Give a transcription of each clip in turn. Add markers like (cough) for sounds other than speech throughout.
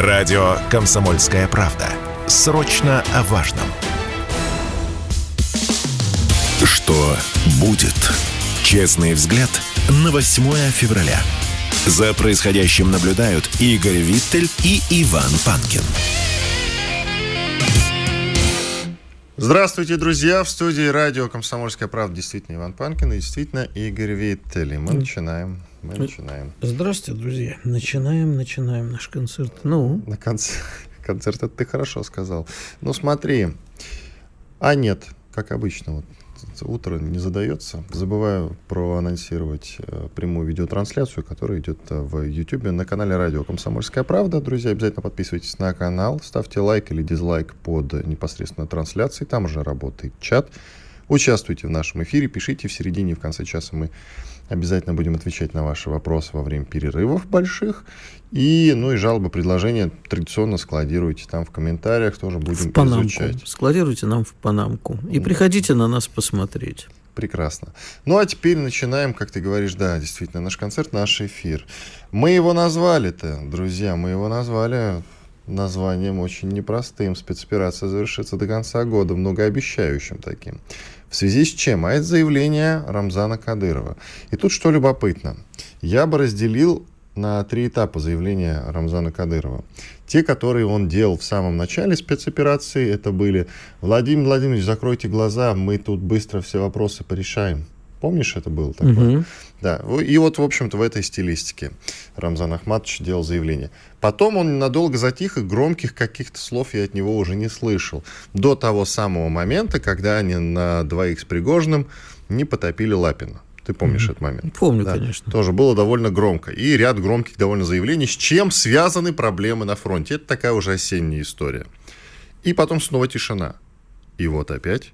Радио «Комсомольская правда». Срочно о важном. Что будет? Честный взгляд на 8 февраля. За происходящим наблюдают Игорь Виттель и Иван Панкин. Здравствуйте, друзья! В студии радио «Комсомольская правда» действительно Иван Панкин и действительно Игорь Виттель. Мы начинаем. Мы начинаем. Здравствуйте, друзья. Начинаем, начинаем наш концерт. Ну? На конц... (laughs) концерт это ты хорошо сказал. Ну, смотри. А нет, как обычно, вот утро не задается. Забываю проанонсировать э, прямую видеотрансляцию, которая идет э, в YouTube на канале радио «Комсомольская правда». Друзья, обязательно подписывайтесь на канал, ставьте лайк или дизлайк под непосредственно трансляцией. Там уже работает чат. Участвуйте в нашем эфире, пишите в середине и в конце часа мы Обязательно будем отвечать на ваши вопросы во время перерывов больших. И, ну и жалобы, предложения традиционно складируйте там в комментариях, тоже будем в панамку. изучать. Складируйте нам в панамку. И приходите на нас посмотреть. Прекрасно. Ну а теперь начинаем, как ты говоришь, да, действительно, наш концерт, наш эфир. Мы его назвали-то, друзья, мы его назвали названием очень непростым. Спецоперация завершится до конца года, многообещающим таким. В связи с чем? А это заявление Рамзана Кадырова. И тут что любопытно. Я бы разделил на три этапа заявления Рамзана Кадырова. Те, которые он делал в самом начале спецоперации, это были «Владимир Владимирович, закройте глаза, мы тут быстро все вопросы порешаем». Помнишь, это было такое? Угу. Да. И вот, в общем-то, в этой стилистике Рамзан Ахматович делал заявление. Потом он надолго затих, и громких каких-то слов я от него уже не слышал. До того самого момента, когда они на двоих с Пригожным не потопили Лапина. Ты помнишь mm этот момент? Помню, да? конечно. Тоже было довольно громко. И ряд громких довольно заявлений, с чем связаны проблемы на фронте. Это такая уже осенняя история. И потом снова тишина. И вот опять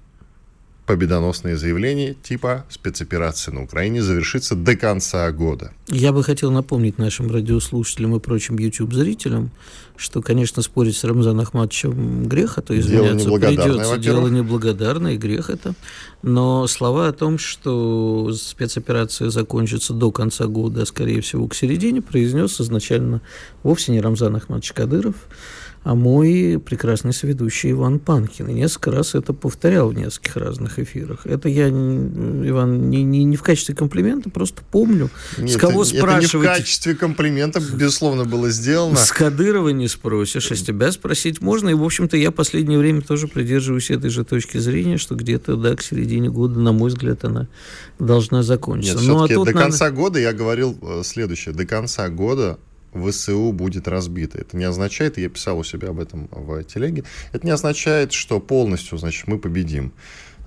победоносные заявления типа спецоперация на Украине завершится до конца года. Я бы хотел напомнить нашим радиослушателям и прочим YouTube-зрителям, что, конечно, спорить с Рамзаном Ахматовичем грех, а то извиняться придется. Дело неблагодарное, и грех это. Но слова о том, что спецоперация закончится до конца года, а скорее всего к середине, произнес изначально вовсе не Рамзан Ахматович Кадыров, а мой прекрасный сведущий Иван Панкин. И несколько раз это повторял в нескольких разных эфирах. Это я, Иван, не, не, не в качестве комплимента, просто помню, Нет, с кого это, спрашивать. Это не в качестве комплимента, безусловно, было сделано. С Кадырова не спросишь, а с тебя спросить можно. И, в общем-то, я последнее время тоже придерживаюсь этой же точки зрения, что где-то, да, к середине года, на мой взгляд, она должна закончиться. Нет, ну, а до конца надо... года я говорил э, следующее. До конца года ВСУ будет разбито. Это не означает, я писал у себя об этом в телеге, это не означает, что полностью, значит, мы победим.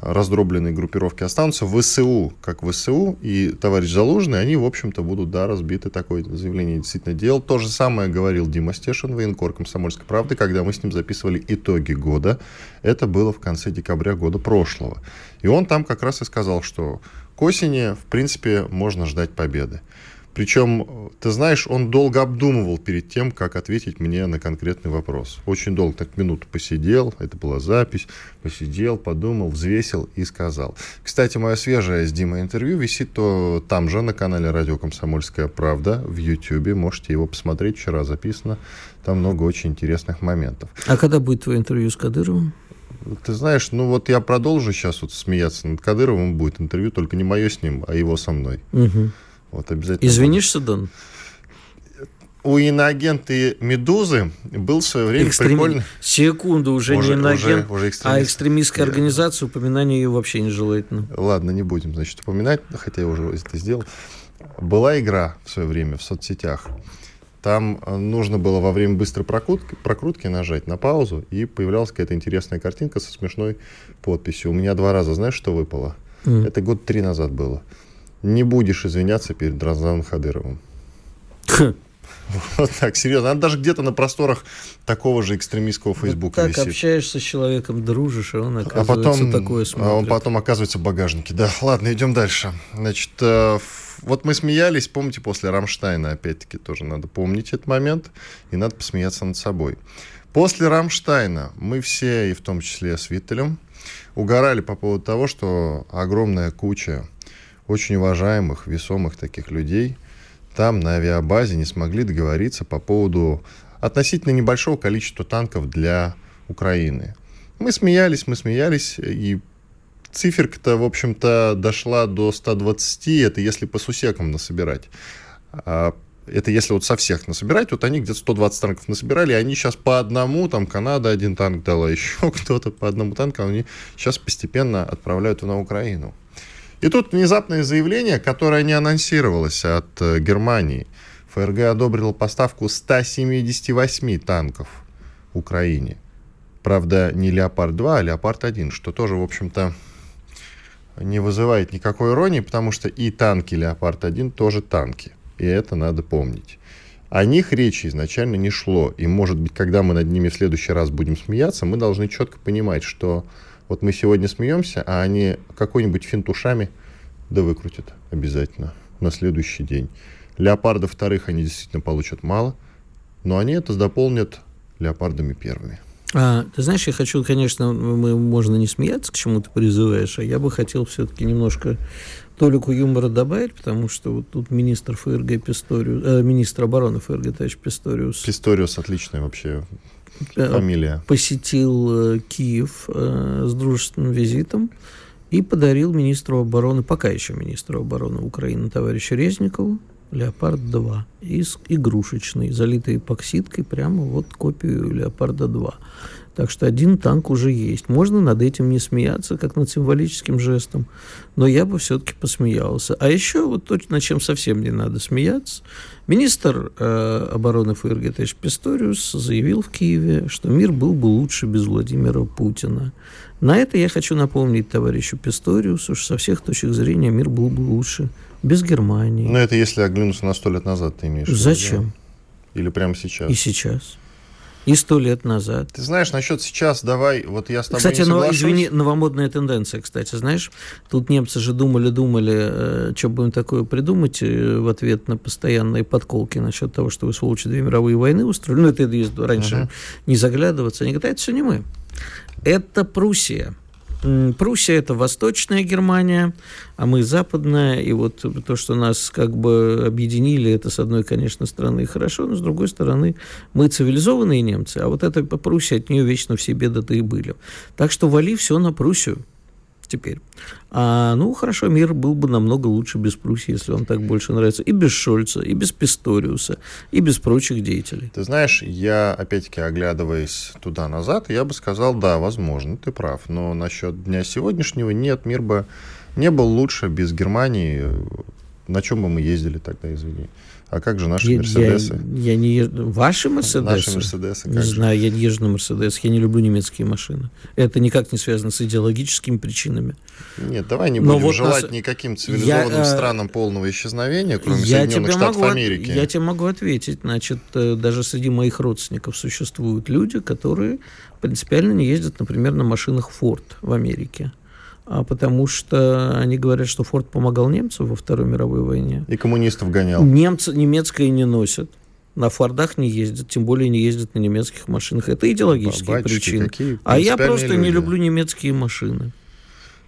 Раздробленные группировки останутся. ВСУ, как ВСУ, и товарищ Залужный, они, в общем-то, будут, да, разбиты. Такое заявление действительно делал. То же самое говорил Дима Стешин, военкор комсомольской правды, когда мы с ним записывали итоги года. Это было в конце декабря года прошлого. И он там как раз и сказал, что к осени, в принципе, можно ждать победы. Причем, ты знаешь, он долго обдумывал перед тем, как ответить мне на конкретный вопрос. Очень долго, так минуту посидел, это была запись, посидел, подумал, взвесил и сказал. Кстати, мое свежее с Димой интервью висит то там же на канале «Радио Комсомольская правда» в Ютьюбе. Можете его посмотреть, вчера записано. Там много очень интересных моментов. А когда будет твое интервью с Кадыровым? Ты знаешь, ну вот я продолжу сейчас вот смеяться над Кадыровым, будет интервью, только не мое с ним, а его со мной. Угу. Вот обязательно. Извинишься, Дон? у иноагента «Медузы» был в свое время Экстрем... прикольный... Секунду, уже, уже не иноагент, уже, уже а экстремистская организация, упоминание ее вообще нежелательно. Ладно, не будем, значит, упоминать, хотя я уже это сделал. Была игра в свое время в соцсетях. Там э, нужно было во время быстрой прокрутки, прокрутки нажать на паузу, и появлялась какая-то интересная картинка со смешной подписью. У меня два раза, знаешь, что выпало? Mm. Это год три назад было не будешь извиняться перед Рамзаном Хадыровым. Вот так, серьезно. Она даже где-то на просторах такого же экстремистского Фейсбука вот так висит. общаешься с человеком, дружишь, и он оказывается а потом, такое смотрит. А он потом оказывается в багажнике. Да, ладно, идем дальше. Значит, э, вот мы смеялись, помните, после Рамштайна, опять-таки, тоже надо помнить этот момент, и надо посмеяться над собой. После Рамштайна мы все, и в том числе с Виттелем, угорали по поводу того, что огромная куча очень уважаемых, весомых таких людей там на авиабазе не смогли договориться по поводу относительно небольшого количества танков для Украины. Мы смеялись, мы смеялись, и циферка-то, в общем-то, дошла до 120, это если по сусекам насобирать. А это если вот со всех насобирать, вот они где-то 120 танков насобирали, и они сейчас по одному, там Канада один танк дала, (laughs) еще кто-то по одному танку, они сейчас постепенно отправляют на Украину. И тут внезапное заявление, которое не анонсировалось от э, Германии. ФРГ одобрил поставку 178 танков Украине. Правда, не «Леопард-2», а «Леопард-1», что тоже, в общем-то, не вызывает никакой иронии, потому что и танки «Леопард-1» тоже танки. И это надо помнить. О них речи изначально не шло. И, может быть, когда мы над ними в следующий раз будем смеяться, мы должны четко понимать, что вот мы сегодня смеемся, а они какой-нибудь финт ушами да выкрутят обязательно на следующий день. Леопардов вторых они действительно получат мало, но они это дополнят леопардами первыми. А, ты знаешь, я хочу, конечно, мы, можно не смеяться, к чему ты призываешь, а я бы хотел все-таки немножко толику юмора добавить, потому что вот тут министр ФРГ Писториус, э, министр обороны ФРГ, товарищ Писториус. Писториус отличная вообще э, фамилия. Посетил э, Киев э, с дружественным визитом и подарил министру обороны, пока еще министру обороны Украины, товарищу Резникову, Леопард-2, из игрушечный, залитый эпоксидкой, прямо вот копию Леопарда-2. Так что один танк уже есть. Можно над этим не смеяться, как над символическим жестом, но я бы все-таки посмеялся. А еще вот то, над чем совсем не надо смеяться, министр э, обороны Товарищ Писториус заявил в Киеве, что мир был бы лучше без Владимира Путина. На это я хочу напомнить товарищу Писториусу, что со всех точек зрения мир был бы лучше без Германии. Но это если оглянуться на сто лет назад, ты имеешь в виду? Зачем? Да? Или прямо сейчас? И сейчас. И сто лет назад. Ты знаешь, насчет сейчас, давай, вот я с тобой Кстати, не но, извини, новомодная тенденция, кстати, знаешь, тут немцы же думали-думали, э, что будем такое придумать э, в ответ на постоянные подколки насчет того, что вы, сволочи, две мировые войны устроили. Ну, это раньше uh-huh. не заглядываться. Они говорят, это все не мы. Это Пруссия. Пруссия – это Восточная Германия, а мы Западная. И вот то, что нас как бы объединили, это, с одной, конечно, стороны хорошо, но с другой стороны мы цивилизованные немцы, а вот эта Пруссия, от нее вечно все беды-то и были. Так что вали все на Пруссию теперь. А, ну, хорошо, мир был бы намного лучше без Пруссии, если вам так больше нравится. И без Шольца, и без Писториуса, и без прочих деятелей. Ты знаешь, я, опять-таки, оглядываясь туда-назад, я бы сказал, да, возможно, ты прав. Но насчет дня сегодняшнего нет, мир бы не был лучше без Германии. На чем бы мы ездили тогда, извини? А как же наши я, Мерседесы? Я, я не езжу. Ваши Мерседесы? Наши Мерседесы. Не знаю, же? я не езжу на Мерседес. Я не люблю немецкие машины. Это никак не связано с идеологическими причинами. Нет, давай не будем вот желать нас... никаким цивилизованным я, э, странам полного исчезновения, кроме я Соединенных Штатов могу, Америки. Я тебе могу ответить. Значит, э, даже среди моих родственников существуют люди, которые принципиально не ездят, например, на машинах Ford в Америке потому что они говорят, что Форд помогал немцам во Второй мировой войне. И коммунистов гонял. Немцы немецкое не носят. На Фордах не ездят, тем более не ездят на немецких машинах. Это идеологические Батюшки, причины. А я просто люди. не люблю немецкие машины.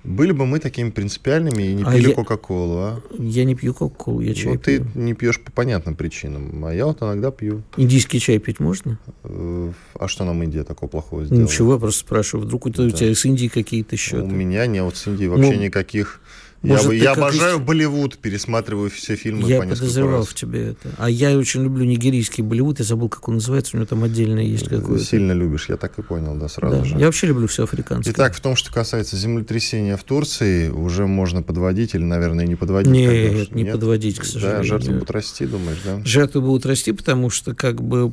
Были бы мы такими принципиальными и не а пили я... Кока-Колу, а? Я не пью Кока-Колу, я чай Ну, ты не пьешь по понятным причинам, а я вот иногда пью. Индийский чай пить можно? Э, а что нам Индия такого плохого сделала? Ничего, я просто спрашиваю. Вдруг да. у тебя с Индией какие-то счеты? У меня нет с Индией вообще ну, никаких может, я я обожаю из... Болливуд, пересматриваю все фильмы я по несколько подозревал раз. в тебе это. А я очень люблю нигерийский Болливуд, я забыл, как он называется, у него там отдельное есть какое-то. Сильно любишь, я так и понял, да, сразу да. же. Я вообще люблю все африканское. Итак, в том, что касается землетрясения в Турции, уже можно подводить или, наверное, не подводить? Нет, не Нет? подводить, к сожалению. Да, жертвы будут расти, думаешь, да? Жертвы будут расти, потому что как бы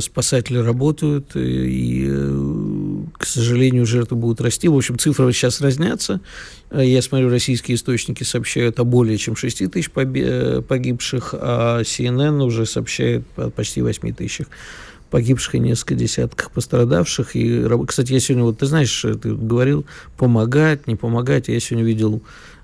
спасатели работают, и, э, к сожалению, жертвы будут расти. В общем, цифры сейчас разнятся. Я смотрю, российские источники сообщают о более чем 6 тысяч э, погибших, а CNN уже сообщает о почти 8 тысячах погибших и несколько десятках пострадавших. И, кстати, я сегодня, вот ты знаешь, ты говорил, помогать, не помогать. Я сегодня видел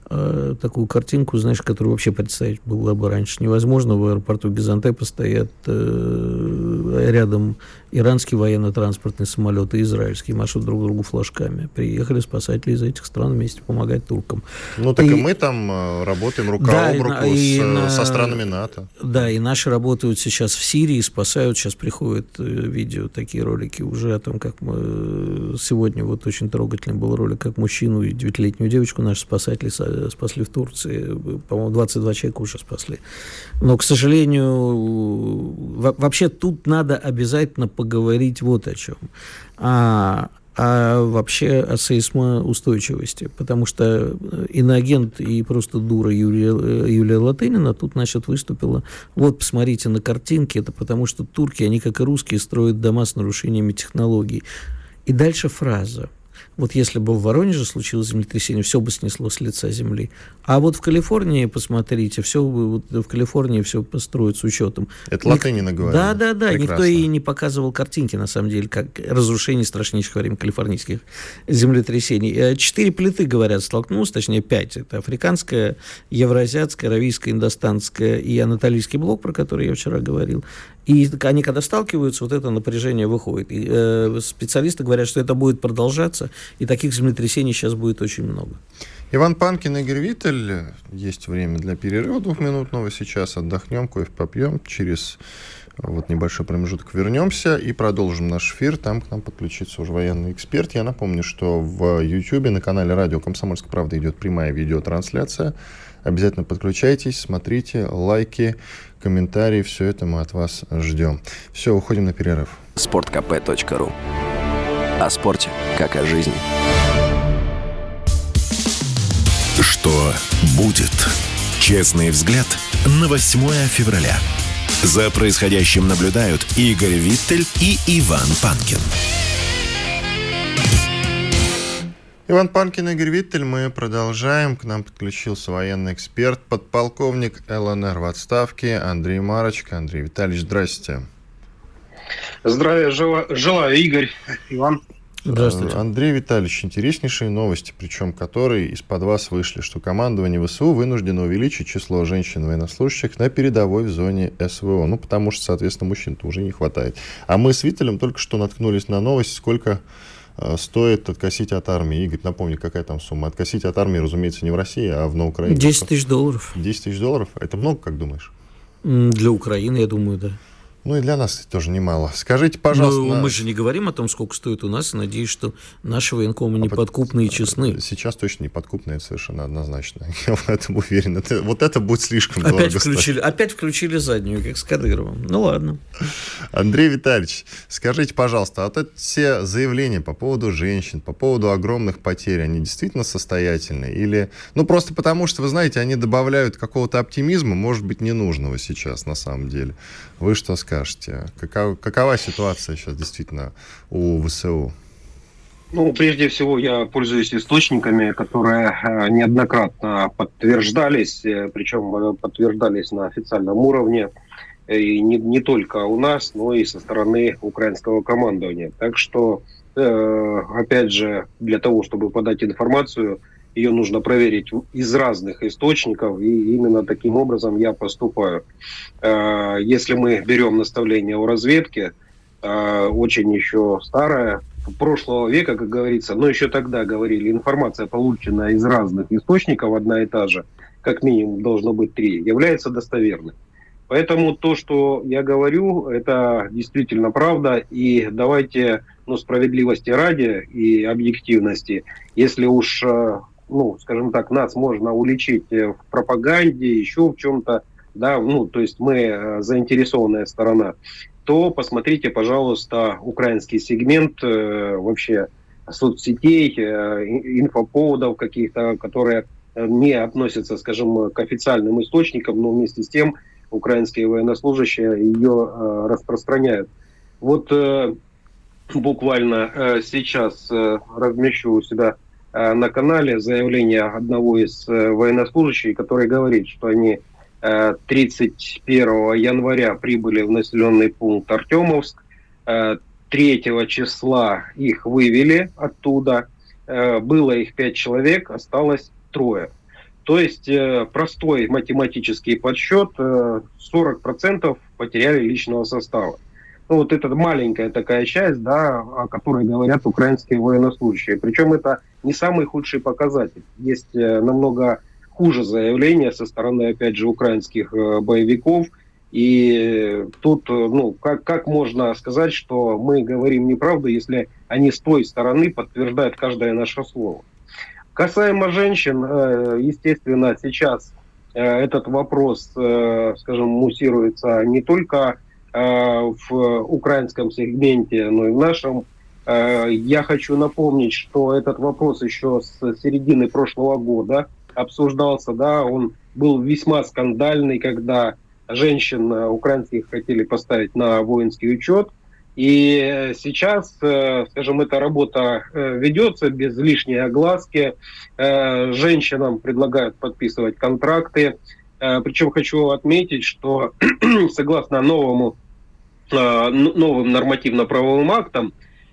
э, такую картинку, знаешь, которую вообще представить было бы раньше невозможно. В аэропорту Газантепа стоят э, рядом Иранский военно-транспортный самолет и израильский машут друг другу флажками. Приехали спасатели из этих стран вместе помогать туркам. Ну, так и, и мы там э, работаем рука да, об руку и, с, на, со странами НАТО. Да, и наши работают сейчас в Сирии, спасают. Сейчас приходят э, видео, такие ролики уже о том, как мы... Сегодня вот очень трогательный был ролик, как мужчину и девятилетнюю девочку наши спасатели спасли в Турции. По-моему, 22 человека уже спасли. Но, к сожалению, вообще тут надо обязательно поговорить вот о чем. А, а вообще о сейсмоустойчивости, потому что иноагент и просто дура Юлия, Юлия Латынина тут, значит, выступила. Вот, посмотрите на картинки, это потому что турки, они, как и русские, строят дома с нарушениями технологий. И дальше фраза. Вот если бы в Воронеже случилось землетрясение, все бы снесло с лица земли. А вот в Калифорнии, посмотрите, все вот в Калифорнии все построят с учетом. Это Латынина говорит. Да, да, да. Прекрасно. Никто и не показывал картинки, на самом деле, как разрушение страшнейших во время калифорнийских землетрясений. Э, четыре плиты, говорят, столкнулось, точнее пять. Это африканская, евроазиатская, аравийская, индостанская и анатолийский блок, про который я вчера говорил. И они, когда сталкиваются, вот это напряжение выходит. И, э, специалисты говорят, что это будет продолжаться, и таких землетрясений сейчас будет очень много. Иван Панкин, Игорь Виттель. Есть время для перерыва двухминутного. Сейчас отдохнем, кофе попьем. Через вот небольшой промежуток вернемся и продолжим наш эфир. Там к нам подключится уже военный эксперт. Я напомню, что в YouTube на канале радио «Комсомольская правда» идет прямая видеотрансляция. Обязательно подключайтесь, смотрите, лайки, комментарии. Все это мы от вас ждем. Все, уходим на перерыв. sportkp.ru О спорте, как о жизни. Что будет? Честный взгляд на 8 февраля. За происходящим наблюдают Игорь Виттель и Иван Панкин. Иван Панкин, Игорь Виттель, мы продолжаем. К нам подключился военный эксперт, подполковник ЛНР в отставке Андрей Марочка. Андрей Витальевич, здрасте. Здравия желаю, Игорь, Иван. Здравствуйте. Андрей Витальевич, интереснейшие новости, причем которые из-под вас вышли, что командование ВСУ вынуждено увеличить число женщин-военнослужащих на передовой в зоне СВО. Ну, потому что, соответственно, мужчин-то уже не хватает. А мы с Виталем только что наткнулись на новость, сколько Э, стоит откосить от армии. Игорь, напомни, какая там сумма? Откосить от армии, разумеется, не в России, а в на Украине. 10 тысяч долларов. 10 тысяч долларов? Это много, как думаешь? Для Украины, я думаю, да. Ну и для нас это тоже немало. Скажите, пожалуйста... Но мы же не говорим о том, сколько стоит у нас, надеюсь, что наши военкомы неподкупны а и честны. Сейчас точно неподкупны, это совершенно однозначно. (laughs) Я в этом уверен. Это, вот это будет слишком опять дорого включили, Опять включили заднюю, как с Кадыровым. Ну ладно. Андрей Витальевич, скажите, пожалуйста, а вот все заявления по поводу женщин, по поводу огромных потерь, они действительно состоятельны? Или, ну просто потому что, вы знаете, они добавляют какого-то оптимизма, может быть, ненужного сейчас на самом деле. Вы что скажете? Какова, какова ситуация сейчас действительно у ВСУ? Ну, прежде всего, я пользуюсь источниками, которые э, неоднократно подтверждались, э, причем э, подтверждались на официальном уровне, и не, не только у нас, но и со стороны украинского командования. Так что, опять же, для того, чтобы подать информацию, ее нужно проверить из разных источников, и именно таким образом я поступаю. Э, если мы берем наставление о разведке, э, очень еще старое, прошлого века, как говорится, но еще тогда говорили, информация, полученная из разных источников, одна и та же, как минимум должно быть три, является достоверной. Поэтому то, что я говорю, это действительно правда. И давайте, ну, справедливости ради и объективности, если уж э, ну, скажем так, нас можно уличить э, в пропаганде, еще в чем-то, да, ну, то есть мы э, заинтересованная сторона, то посмотрите, пожалуйста, украинский сегмент э, вообще соцсетей, э, инфоповодов каких-то, которые не относятся, скажем, к официальным источникам, но вместе с тем украинские военнослужащие ее распространяют. Вот буквально сейчас размещу у себя на канале заявление одного из э, военнослужащих, который говорит, что они 31 э, января прибыли в населенный пункт Артемовск, 3 числа их вывели оттуда, было их 5 человек, осталось трое. То есть простой математический подсчет, 40% потеряли личного состава. Ну, вот это маленькая такая часть, да, о которой говорят украинские военнослужащие. Причем это не самый худший показатель. Есть э, намного хуже заявления со стороны, опять же, украинских э, боевиков. И тут, э, ну, как, как можно сказать, что мы говорим неправду, если они с той стороны подтверждают каждое наше слово. Касаемо женщин, естественно, сейчас этот вопрос, скажем, муссируется не только в украинском сегменте, но и в нашем. Э, я хочу напомнить, что этот вопрос еще с середины прошлого года обсуждался, да, он был весьма скандальный, когда женщин э, украинских хотели поставить на воинский учет. И сейчас, скажем, эта работа ведется без лишней огласки. Женщинам предлагают подписывать контракты. Причем хочу отметить, что (clears throat) согласно новому Э, новым нормативно-правовым актом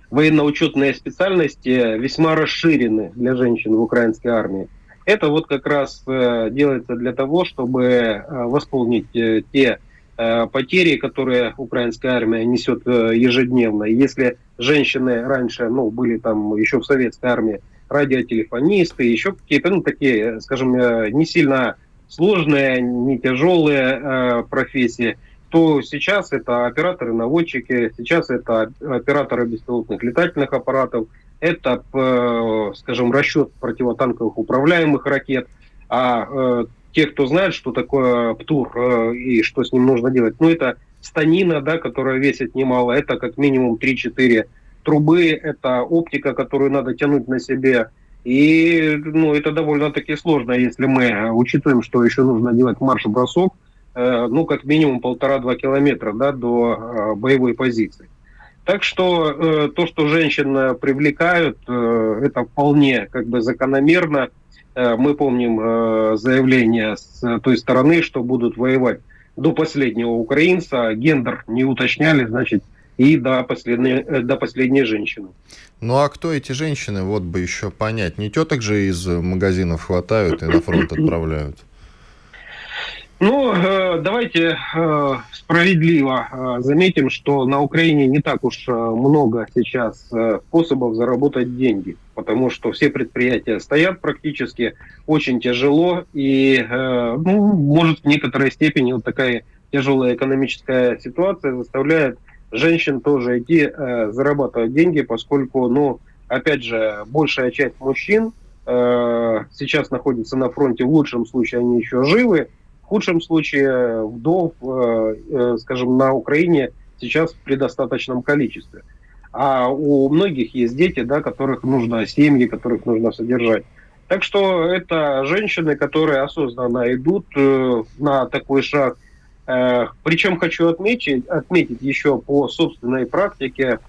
военно-учетные специальности весьма расширены для женщин в украинской армии. Это вот как раз э, делается для того, чтобы э, восполнить те потери, которые украинская армия несет ежедневно. Если женщины раньше, ну, были там еще в советской армии радиотелефонисты, еще какие-то, ну, такие, скажем, не сильно сложные, не тяжелые профессии – то сейчас это операторы-наводчики, сейчас это операторы беспилотных летательных аппаратов, это, э, скажем, расчет противотанковых управляемых ракет, а э, те, кто знает, что такое ПТУР э, и что с ним нужно делать, ну, это станина, да, которая весит немало, это как минимум 3-4 трубы, это оптика, которую надо тянуть на себе, и ну, это довольно-таки сложно, если мы учитываем, что еще нужно делать марш-бросок, ну, как минимум полтора-два километра да, до э, боевой позиции. Так что э, то, что женщин привлекают, это вполне как бы закономерно. Мы помним заявление с той стороны, что будут воевать до последнего украинца, гендер не уточняли, значит, и до последней, до последней женщины. Ну а кто эти женщины, вот бы еще понять. Не теток же из магазинов хватают и на фронт отправляют. Ну, э, давайте э, справедливо э, заметим, что на Украине не так уж много сейчас способов заработать деньги, потому что все предприятия стоят практически очень тяжело, и, ну, может, в некоторой степени вот такая тяжелая экономическая ситуация заставляет женщин тоже идти зарабатывать деньги, поскольку, ну, опять же, большая часть мужчин сейчас находится на фронте, в лучшем случае они еще живы, в худшем случае вдов, э, э, скажем, на Украине сейчас в предостаточном количестве. А у многих есть дети, да, которых нужно, семьи, которых нужно содержать. Так что это женщины, которые осознанно идут э, на такой шаг. Причем хочу отметить, отметить еще по собственной практике,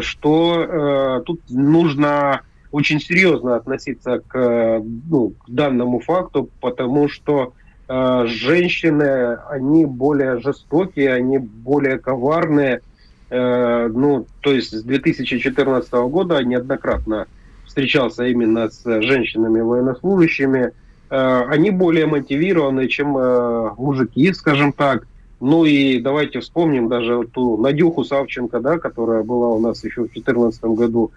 что тут нужно очень серьезно относиться к, ну, к данному факту, потому что Э, женщины, они более жестокие, они более коварные. Э, ну, то есть с 2014 года неоднократно встречался именно с женщинами-военнослужащими. Э, они более мотивированы, чем мужики, скажем так. Ну и давайте вспомним даже ту Надюху Савченко, да, которая была у нас еще в 2014 году,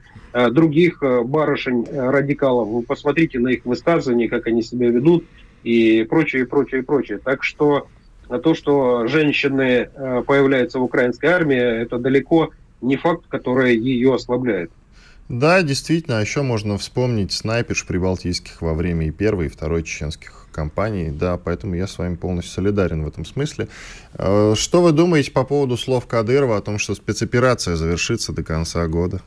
других барышень радикалов. Вы посмотрите на их высказывания, как они себя ведут и прочее, и прочее, и прочее. Так что то, что женщины э, появляются в украинской армии, это далеко не факт, который ее ослабляет. Да, действительно, а еще можно вспомнить снайперш прибалтийских во время и первой, и второй чеченских кампаний. Да, поэтому я с вами полностью солидарен в этом смысле. Э, что вы думаете по поводу слов Кадырова о том, что спецоперация завершится до конца года?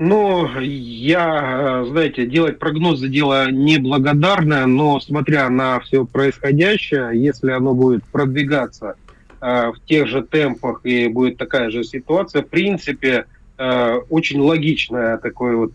Ну, я, э, знаете, делать прогнозы дело неблагодарное, но смотря на все происходящее, если оно будет продвигаться э, в тех же темпах и будет такая же ситуация, в принципе, э, очень логичное такое вот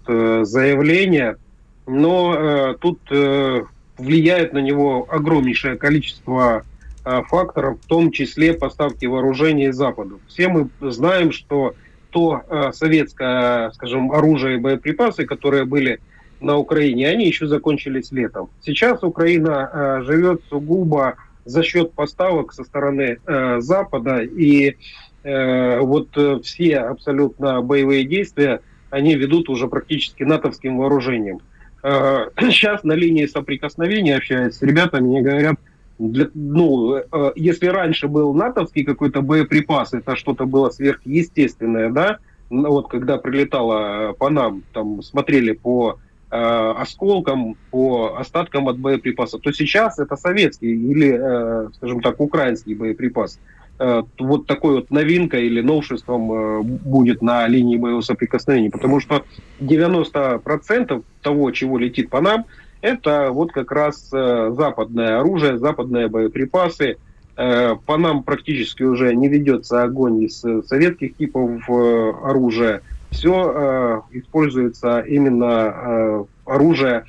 заявление, но тут влияет на него огромнейшее количество факторов, в том числе поставки вооружений из Запада. Все мы знаем, что то э, советское, скажем, оружие и боеприпасы, которые были на Украине, они еще закончились летом. Сейчас Украина э, живет сугубо за счет поставок со стороны э, Запада, и э, вот э, все абсолютно боевые действия, они ведут уже практически натовским вооружением. Э, (clears throat) сейчас на линии соприкосновения общаюсь с ребятами и говорят, для, ну, э, если раньше был натовский какой-то боеприпас, это что-то было сверхъестественное, да, ну, вот когда прилетало по нам, там смотрели по э, осколкам, по остаткам от боеприпаса, то сейчас это советский или, э, скажем так, украинский боеприпас. Э, вот такой вот новинкой или новшеством э, будет на линии боевого соприкосновения, потому что 90% того, чего летит по нам, это вот как раз э, западное оружие, западные боеприпасы. По нам практически уже не ведется огонь из советских типов оружия. Все используется именно оружие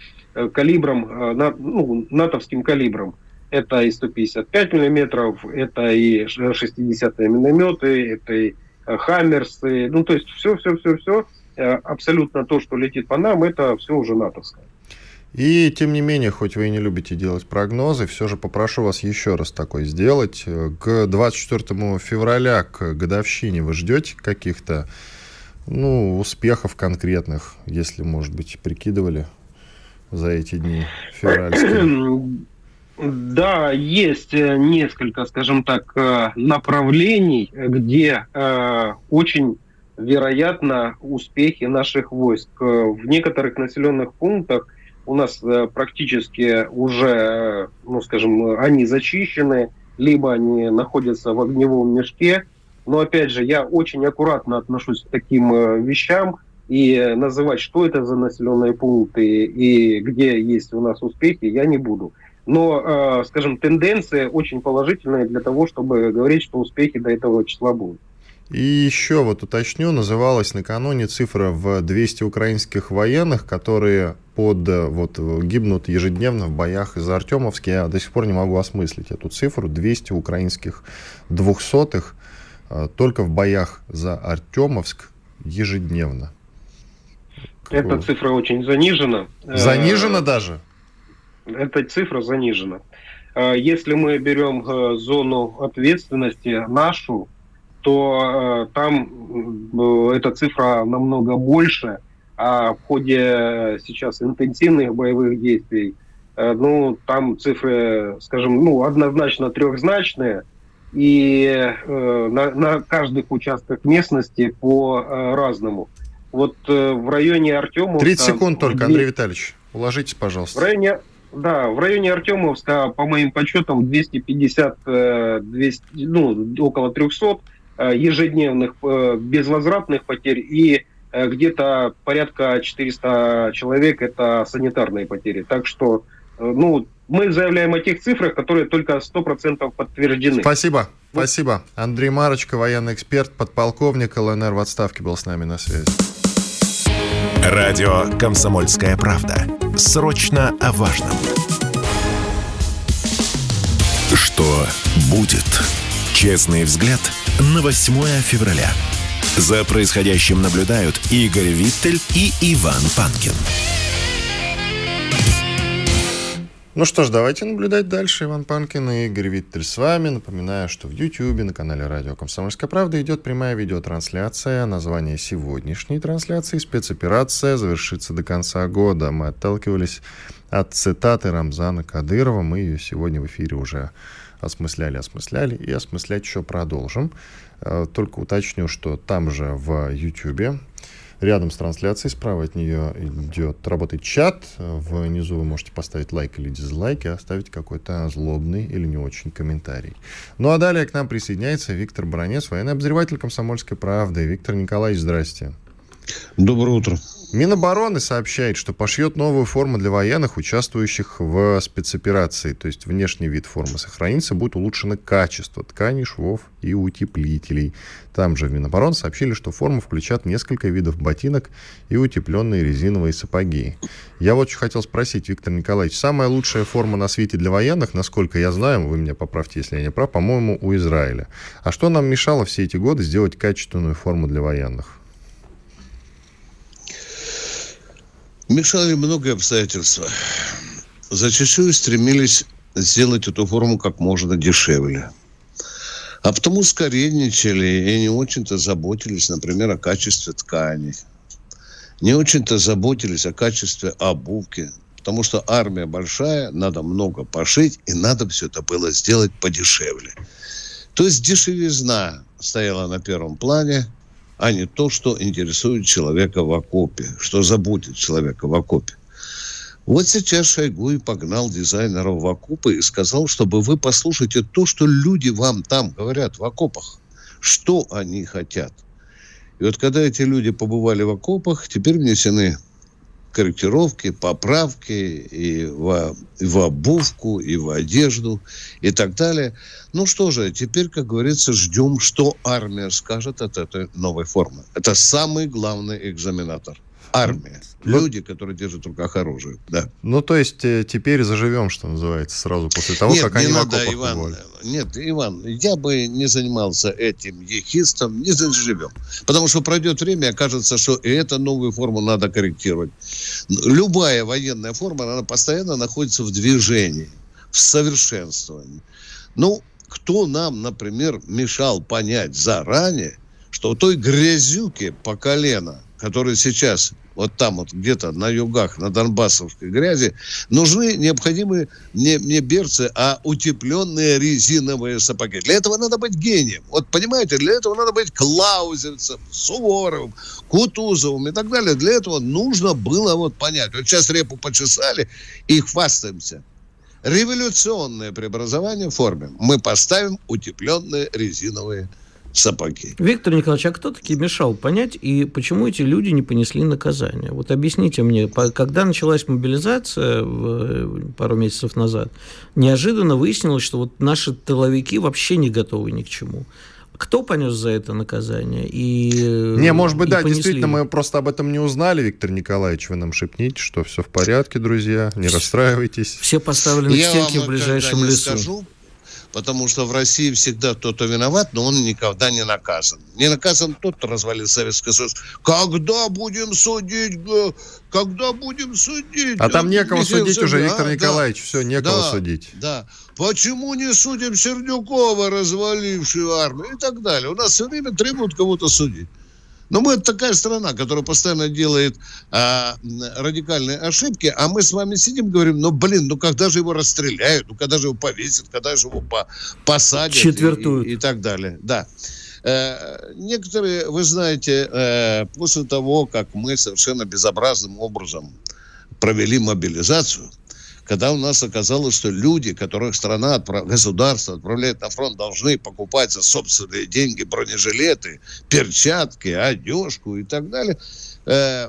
калибром, ну, натовским калибром. Это и 155 миллиметров, это и 60 минометы, это и э, Хаммерсы. Ну, то есть все, все, все, все, абсолютно то, что летит по нам, это все уже натовское. И, тем не менее, хоть вы и не любите делать прогнозы, все же попрошу вас еще раз такой сделать. К 24 февраля, к годовщине, вы ждете каких-то ну, успехов конкретных, если, может быть, прикидывали за эти дни февральские? Да, есть э, несколько, скажем так, э, направлений, где э, очень вероятно успехи наших войск. В некоторых населенных пунктах у нас практически уже, ну, скажем, они зачищены, либо они находятся в огневом мешке. Но, опять же, я очень аккуратно отношусь к таким вещам и называть, что это за населенные пункты и где есть у нас успехи, я не буду но, э, скажем, тенденция очень положительная для того, чтобы говорить, что успехи до этого числа будут. И еще вот уточню, называлась накануне цифра в 200 украинских военных, которые под, вот, гибнут ежедневно в боях из Артемовска. Я до сих пор не могу осмыслить эту цифру. 200 украинских двухсотых э, только в боях за Артемовск ежедневно. Эта цифра очень занижена. Занижена даже? эта цифра занижена. Если мы берем э, зону ответственности нашу, то э, там э, эта цифра намного больше, а в ходе сейчас интенсивных боевых действий, ну, там цифры, скажем, ну, однозначно трехзначные, и на, на каждых участках местности по-разному. Вот в районе Артемовска... 30 секунд только, Андрей Витальевич. Уложитесь, пожалуйста. В районе, да, в районе Артемовска, по моим подсчетам, 250, 200, э, ну, около 300 э, ежедневных э, безвозвратных потерь и где-то порядка 400 человек это санитарные потери. Так что, ну, мы заявляем о тех цифрах, которые только 100% подтверждены. Спасибо. Спасибо. Андрей Марочка, военный эксперт, подполковник ЛНР в отставке был с нами на связи. Радио «Комсомольская правда». Срочно о важном. Что будет? Честный взгляд на 8 февраля. За происходящим наблюдают Игорь Виттель и Иван Панкин. Ну что ж, давайте наблюдать дальше. Иван Панкин и Игорь Виттель с вами. Напоминаю, что в YouTube на канале Радио Комсомольская правда идет прямая видеотрансляция. Название сегодняшней трансляции «Спецоперация завершится до конца года». Мы отталкивались от цитаты Рамзана Кадырова. Мы ее сегодня в эфире уже осмысляли, осмысляли и осмыслять еще продолжим. Э, только уточню, что там же в YouTube Рядом с трансляцией справа от нее идет, работает чат. Внизу вы можете поставить лайк или дизлайк и оставить какой-то злобный или не очень комментарий. Ну а далее к нам присоединяется Виктор Бронец, военный обозреватель «Комсомольской правды». Виктор Николаевич, здрасте. Доброе утро. Минобороны сообщает, что пошьет новую форму для военных, участвующих в спецоперации. То есть внешний вид формы сохранится, будет улучшено качество тканей, швов и утеплителей. Там же в Минобороны сообщили, что форму включат несколько видов ботинок и утепленные резиновые сапоги. Я вот очень хотел спросить, Виктор Николаевич, самая лучшая форма на свете для военных, насколько я знаю, вы меня поправьте, если я не прав, по-моему, у Израиля. А что нам мешало все эти годы сделать качественную форму для военных? Мешали многие обстоятельства. Зачастую стремились сделать эту форму как можно дешевле. А потому скоренничали и не очень-то заботились, например, о качестве тканей. Не очень-то заботились о качестве обувки. Потому что армия большая, надо много пошить, и надо все это было сделать подешевле. То есть дешевизна стояла на первом плане, а не то, что интересует человека в окопе, что заботит человека в окопе. Вот сейчас Шойгу и погнал дизайнеров в окопы и сказал, чтобы вы послушайте то, что люди вам там говорят в окопах. Что они хотят. И вот когда эти люди побывали в окопах, теперь внесены корректировки, поправки и в, и в обувку, и в одежду, и так далее. Ну что же, теперь, как говорится, ждем, что армия скажет от этой новой формы. Это самый главный экзаменатор армия. Ну, Люди, которые держат в руках оружие. Да. Ну, то есть э, теперь заживем, что называется, сразу после того, нет, как не они надо, в Иван, бывали. Нет, Иван, я бы не занимался этим ехистом, не заживем. Потому что пройдет время, окажется, что и эту новую форму надо корректировать. Любая военная форма, она постоянно находится в движении, в совершенствовании. Ну, кто нам, например, мешал понять заранее, что той грязюки по колено, которая сейчас вот там вот где-то на югах, на Донбассовской грязи, нужны необходимые не, не берцы, а утепленные резиновые сапоги. Для этого надо быть гением. Вот понимаете, для этого надо быть Клаузевцем, Суворовым, Кутузовым и так далее. Для этого нужно было вот понять. Вот сейчас репу почесали и хвастаемся. Революционное преобразование в форме. Мы поставим утепленные резиновые сапоги сапоги. Виктор Николаевич, а кто таки мешал понять, и почему эти люди не понесли наказание? Вот объясните мне, когда началась мобилизация пару месяцев назад, неожиданно выяснилось, что вот наши тыловики вообще не готовы ни к чему. Кто понес за это наказание? И, не, может быть, да, понесли. действительно, мы просто об этом не узнали, Виктор Николаевич. Вы нам шепните, что все в порядке, друзья, не расстраивайтесь. Все поставлены к стенке в ближайшем лесу. Скажу, потому что в России всегда кто-то виноват, но он никогда не наказан. Не наказан тот, кто развалил Советский Союз. Когда будем судить? Когда будем судить? А там некого Михаил судить уже, Виктор а, Николаевич, да, все, некого да, судить. Да. Почему не судим Сердюкова, развалившего армию и так далее? У нас все время требуют кого-то судить. Но мы такая страна, которая постоянно делает а, радикальные ошибки, а мы с вами сидим и говорим, ну, блин, ну, когда же его расстреляют, ну, когда же его повесят, когда же его по посадят Четвертуют. И, и так далее. Да. Э, некоторые, вы знаете, э, после того, как мы совершенно безобразным образом провели мобилизацию, когда у нас оказалось, что люди, которых страна, государство отправляет на фронт, должны покупать за собственные деньги бронежилеты, перчатки, одежку и так далее, э,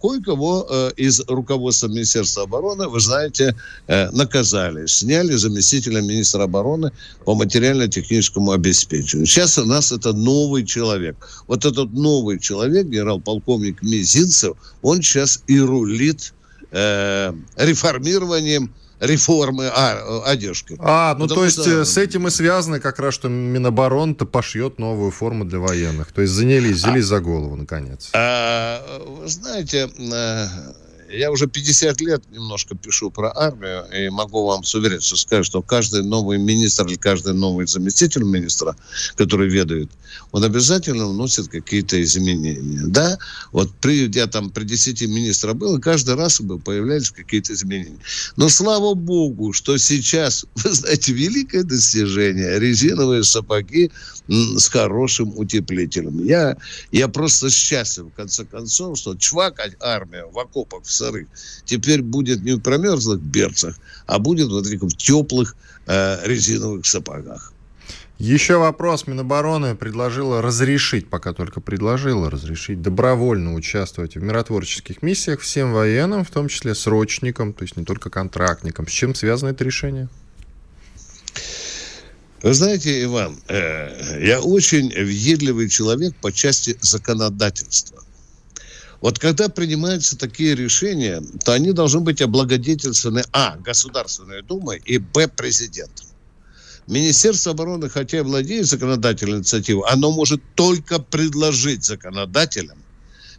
кое-кого э, из руководства Министерства обороны, вы знаете, э, наказали. Сняли заместителя министра обороны по материально-техническому обеспечению. Сейчас у нас это новый человек. Вот этот новый человек, генерал-полковник Мизинцев, он сейчас и рулит э, реформированием реформы а, одежки. А, ну Потому то есть что... Э, с этим и связано как раз, что Миноборон-то пошьет новую форму для военных. То есть занялись, взялись а, за голову, наконец. А, знаете, э, я уже 50 лет немножко пишу про армию, и могу вам с уверенностью сказать, что каждый новый министр или каждый новый заместитель министра, который ведает, он обязательно вносит какие-то изменения. Да, вот при, я там при 10 министрах был, и каждый раз бы появлялись какие-то изменения. Но слава богу, что сейчас, (laughs) вы знаете, великое достижение, резиновые сапоги с хорошим утеплителем. Я, я просто счастлив, в конце концов, что чвакать армия в окопах сырых теперь будет не в промерзлых берцах, а будет вот в теплых э, резиновых сапогах. Еще вопрос. Минобороны предложила разрешить, пока только предложила разрешить добровольно участвовать в миротворческих миссиях всем военным, в том числе срочникам, то есть не только контрактникам. С чем связано это решение? Вы знаете, Иван, э, я очень въедливый человек по части законодательства. Вот когда принимаются такие решения, то они должны быть облагодетельствованы, а, Государственной Думой, и, б, президентом. Министерство обороны, хотя и владеет законодательной инициативой, оно может только предложить законодателям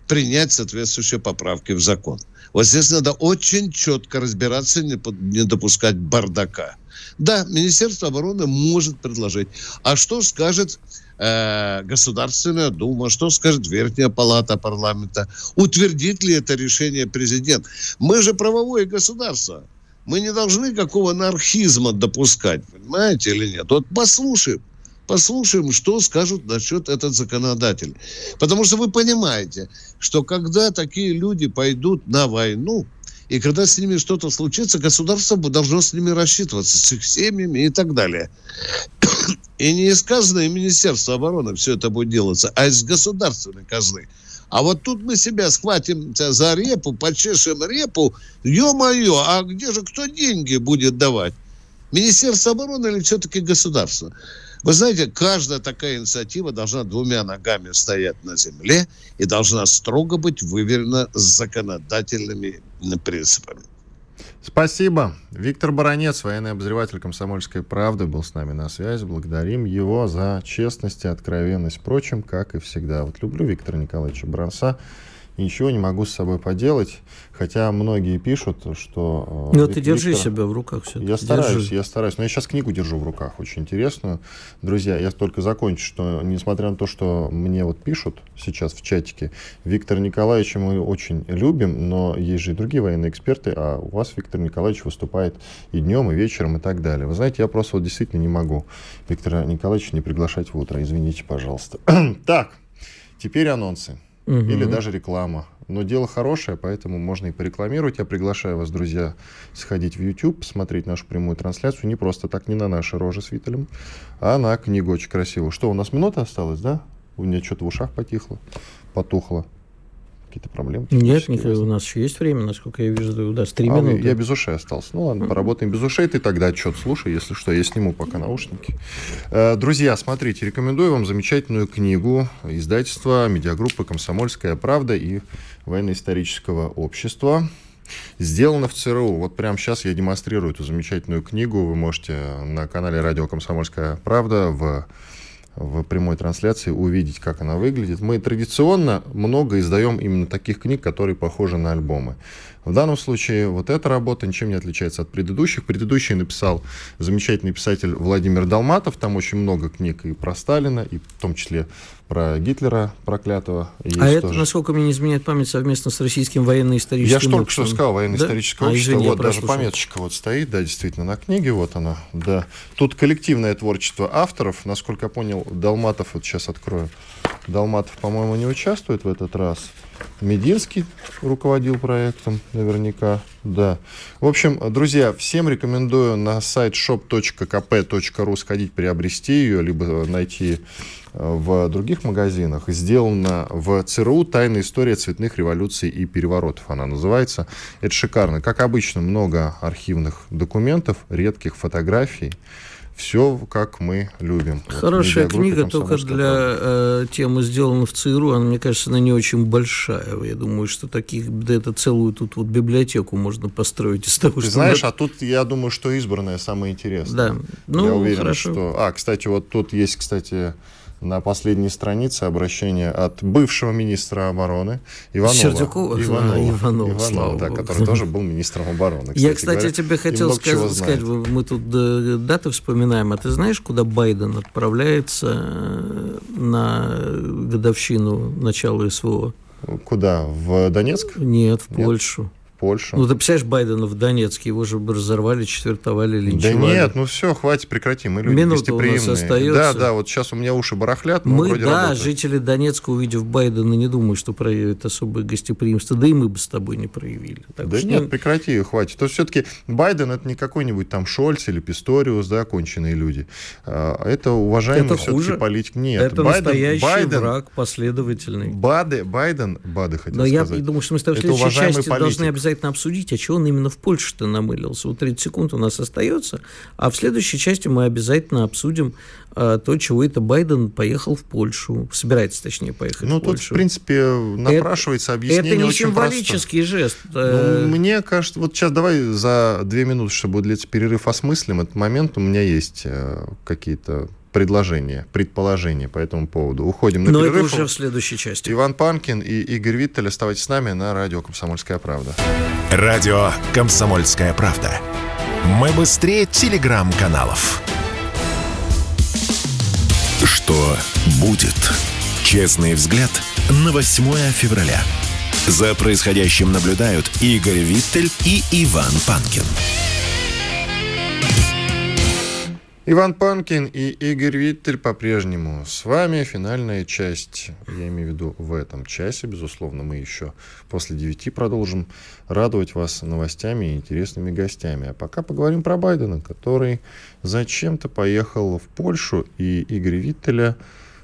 принять соответствующие поправки в закон. Вот здесь надо очень четко разбираться, не, не допускать бардака – Да, Министерство обороны может предложить. А что скажет э, Государственная Дума, что скажет Верхняя Палата парламента? Утвердит ли это решение президент? Мы же правовое государство. Мы не должны какого анархизма допускать, понимаете или нет? Вот послушаем, послушаем, что скажут насчет этот законодатель. Потому что вы понимаете, что когда такие люди пойдут на войну, и когда с ними что-то случится, государство должно с ними рассчитываться, с их семьями и так далее. И не из казны Министерства обороны все это будет делаться, а из государственной казны. А вот тут мы себя схватим за репу, почешем репу. Ё-моё, а где же кто деньги будет давать? Министерство обороны или все-таки государство? Вы знаете, каждая такая инициатива должна двумя ногами стоять на земле и должна строго быть выверена с законодательными принципами. Спасибо. Виктор Баранец, военный обозреватель «Комсомольской правды», был с нами на связи. Благодарим его за честность и откровенность. Впрочем, как и всегда. Вот люблю Виктора Николаевича Баранца ничего не могу с собой поделать. Хотя многие пишут, что... Э, ну, ты держи себя в руках все Я стараюсь, держи. я стараюсь. Но я сейчас книгу держу в руках, очень интересную. Друзья, я только закончу, что несмотря на то, что мне вот пишут сейчас в чатике, Виктор Николаевич мы очень любим, но есть же и другие военные эксперты, а у вас Виктор Николаевич выступает и днем, и вечером, и так далее. Вы знаете, я просто вот действительно не могу Виктора Николаевича не приглашать в утро. Извините, пожалуйста. (clears throat) так, теперь анонсы угу. или даже реклама. Но дело хорошее, поэтому можно и порекламировать. Я приглашаю вас, друзья, сходить в YouTube, посмотреть нашу прямую трансляцию. Не просто так, не на наши рожи с Виталем, а на книгу очень красивую. Что, у нас минута осталась, да? У меня что-то в ушах потихло, потухло какие-то проблемы? Нет, нет, у нас еще есть время, насколько я вижу, да, с 3 а, минуты. Я без ушей остался. Ну ладно, поработаем без ушей, ты тогда отчет слушай, если что, я сниму пока наушники. Э, друзья, смотрите, рекомендую вам замечательную книгу издательства медиагруппы «Комсомольская правда» и военно-исторического общества. Сделано в ЦРУ. Вот прямо сейчас я демонстрирую эту замечательную книгу. Вы можете на канале «Радио Комсомольская правда» в в прямой трансляции увидеть, как она выглядит. Мы традиционно много издаем именно таких книг, которые похожи на альбомы. В данном случае вот эта работа ничем не отличается от предыдущих. Предыдущий написал замечательный писатель Владимир Долматов. Там очень много книг и про Сталина, и в том числе про Гитлера проклятого. Есть а это, тоже. насколько мне не изменяет память, совместно с российским военно-историческим Я же только что сказал, военно-историческое да? общество. А, извини, вот даже пометочка вот стоит, да, действительно, на книге, вот она, да. Тут коллективное творчество авторов, насколько я понял, Долматов, вот сейчас открою, Долматов, по-моему, не участвует в этот раз. Мединский руководил проектом, наверняка, да. В общем, друзья, всем рекомендую на сайт shop.kp.ru сходить, приобрести ее, либо найти в других магазинах. Сделана в ЦРУ «Тайная история цветных революций и переворотов» она называется. Это шикарно. Как обычно, много архивных документов, редких фотографий все как мы любим. Хорошая вот книга, только для э, темы сделана в ЦРУ, она, мне кажется, она не очень большая. Я думаю, что таких, да это целую тут вот библиотеку можно построить из того, Ты что... знаешь, а тут я думаю, что избранное самое интересное. Да, ну, я уверен, хорошо. что... А, кстати, вот тут есть, кстати, на последней странице обращение от бывшего министра обороны Иванова. Сердюкова? Иванова, а, Иванова, Иванова да, который тоже был министром обороны. Кстати Я, кстати, говоря, тебе хотел сказать, сказать, мы тут даты вспоминаем, а ты знаешь, куда Байден отправляется э, на годовщину начала СВО? Куда? В Донецк? Нет, в Нет? Польшу. Польшу. Ну, ты представляешь, Байдена в Донецке, его же бы разорвали, четвертовали, линчевали. Да нет, ну все, хватит, прекратим. Мы люди Минута у нас остается. Да, да, вот сейчас у меня уши барахлят, Мы, вроде да, работают. жители Донецка, увидев Байдена, не думаю, что проявят особое гостеприимство, да и мы бы с тобой не проявили. Так да что... нет, прекрати, хватит. То все-таки Байден это не какой-нибудь там Шольц или Писториус, да, конченые люди. А, это уважаемый все-таки политик. Нет, это Байден, настоящий Байден, враг последовательный. Бады, Байден, Бады хотел Но сказать. я думаю, что мы с тобой в следующей части политик. должны обязательно обязательно обсудить, а чего он именно в Польше-то намылился. Вот 30 секунд у нас остается, а в следующей части мы обязательно обсудим а, то, чего это Байден поехал в Польшу, собирается, точнее, поехать ну, в Польшу. Ну, тут, в принципе, напрашивается это, объяснение Это не очень символический просто. жест. Ну, мне кажется, вот сейчас давай за две минуты, чтобы длиться перерыв, осмыслим этот момент. У меня есть э, какие-то предложения, предположения по этому поводу. Уходим на Но перерыв. это уже в следующей части. Иван Панкин и Игорь Виттель. Оставайтесь с нами на радио «Комсомольская правда». Радио «Комсомольская правда». Мы быстрее телеграм-каналов. Что будет? Честный взгляд на 8 февраля. За происходящим наблюдают Игорь Виттель и Иван Панкин. Иван Панкин и Игорь Виттель по-прежнему с вами. Финальная часть, я имею в виду в этом часе, безусловно, мы еще после девяти продолжим радовать вас новостями и интересными гостями. А пока поговорим про Байдена, который зачем-то поехал в Польшу, и Игорь Виттеля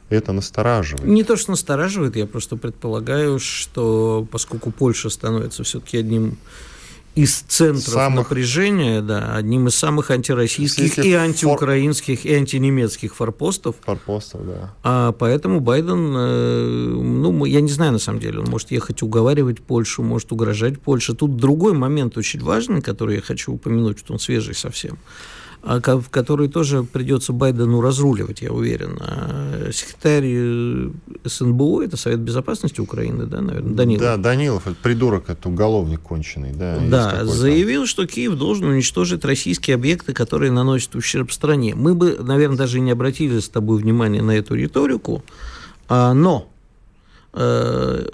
это настораживает. Не то, что настораживает, я просто предполагаю, что поскольку Польша становится все-таки одним из центров самых... напряжения, да, одним из самых антироссийских и антиукраинских, фор... и антинемецких форпостов. Форпостов, да. А поэтому Байден, э, ну, я не знаю на самом деле, он может ехать уговаривать Польшу, может угрожать Польше. Тут другой момент очень важный, который я хочу упомянуть, что он свежий совсем который тоже придется Байдену разруливать, я уверен. А секретарь э, СНБО, это Совет Безопасности Украины, да, наверное, Данилов? Да, Данилов, это придурок, это уголовник конченый. Да, да заявил, что Киев должен уничтожить российские объекты, которые наносят ущерб стране. Мы бы, наверное, даже и не обратили с тобой внимания на эту риторику, а, но э,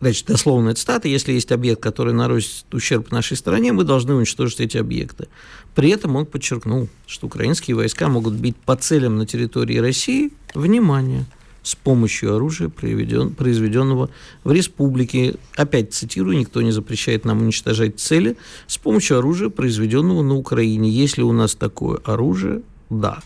Значит, дословная цитата, если есть объект, который наносит ущерб нашей стране, мы должны уничтожить эти объекты. При этом он подчеркнул, что украинские войска могут бить по целям на территории России, внимание, с помощью оружия, произведенного в республике. Опять цитирую, никто не запрещает нам уничтожать цели с помощью оружия, произведенного на Украине. Если у нас такое оружие, да.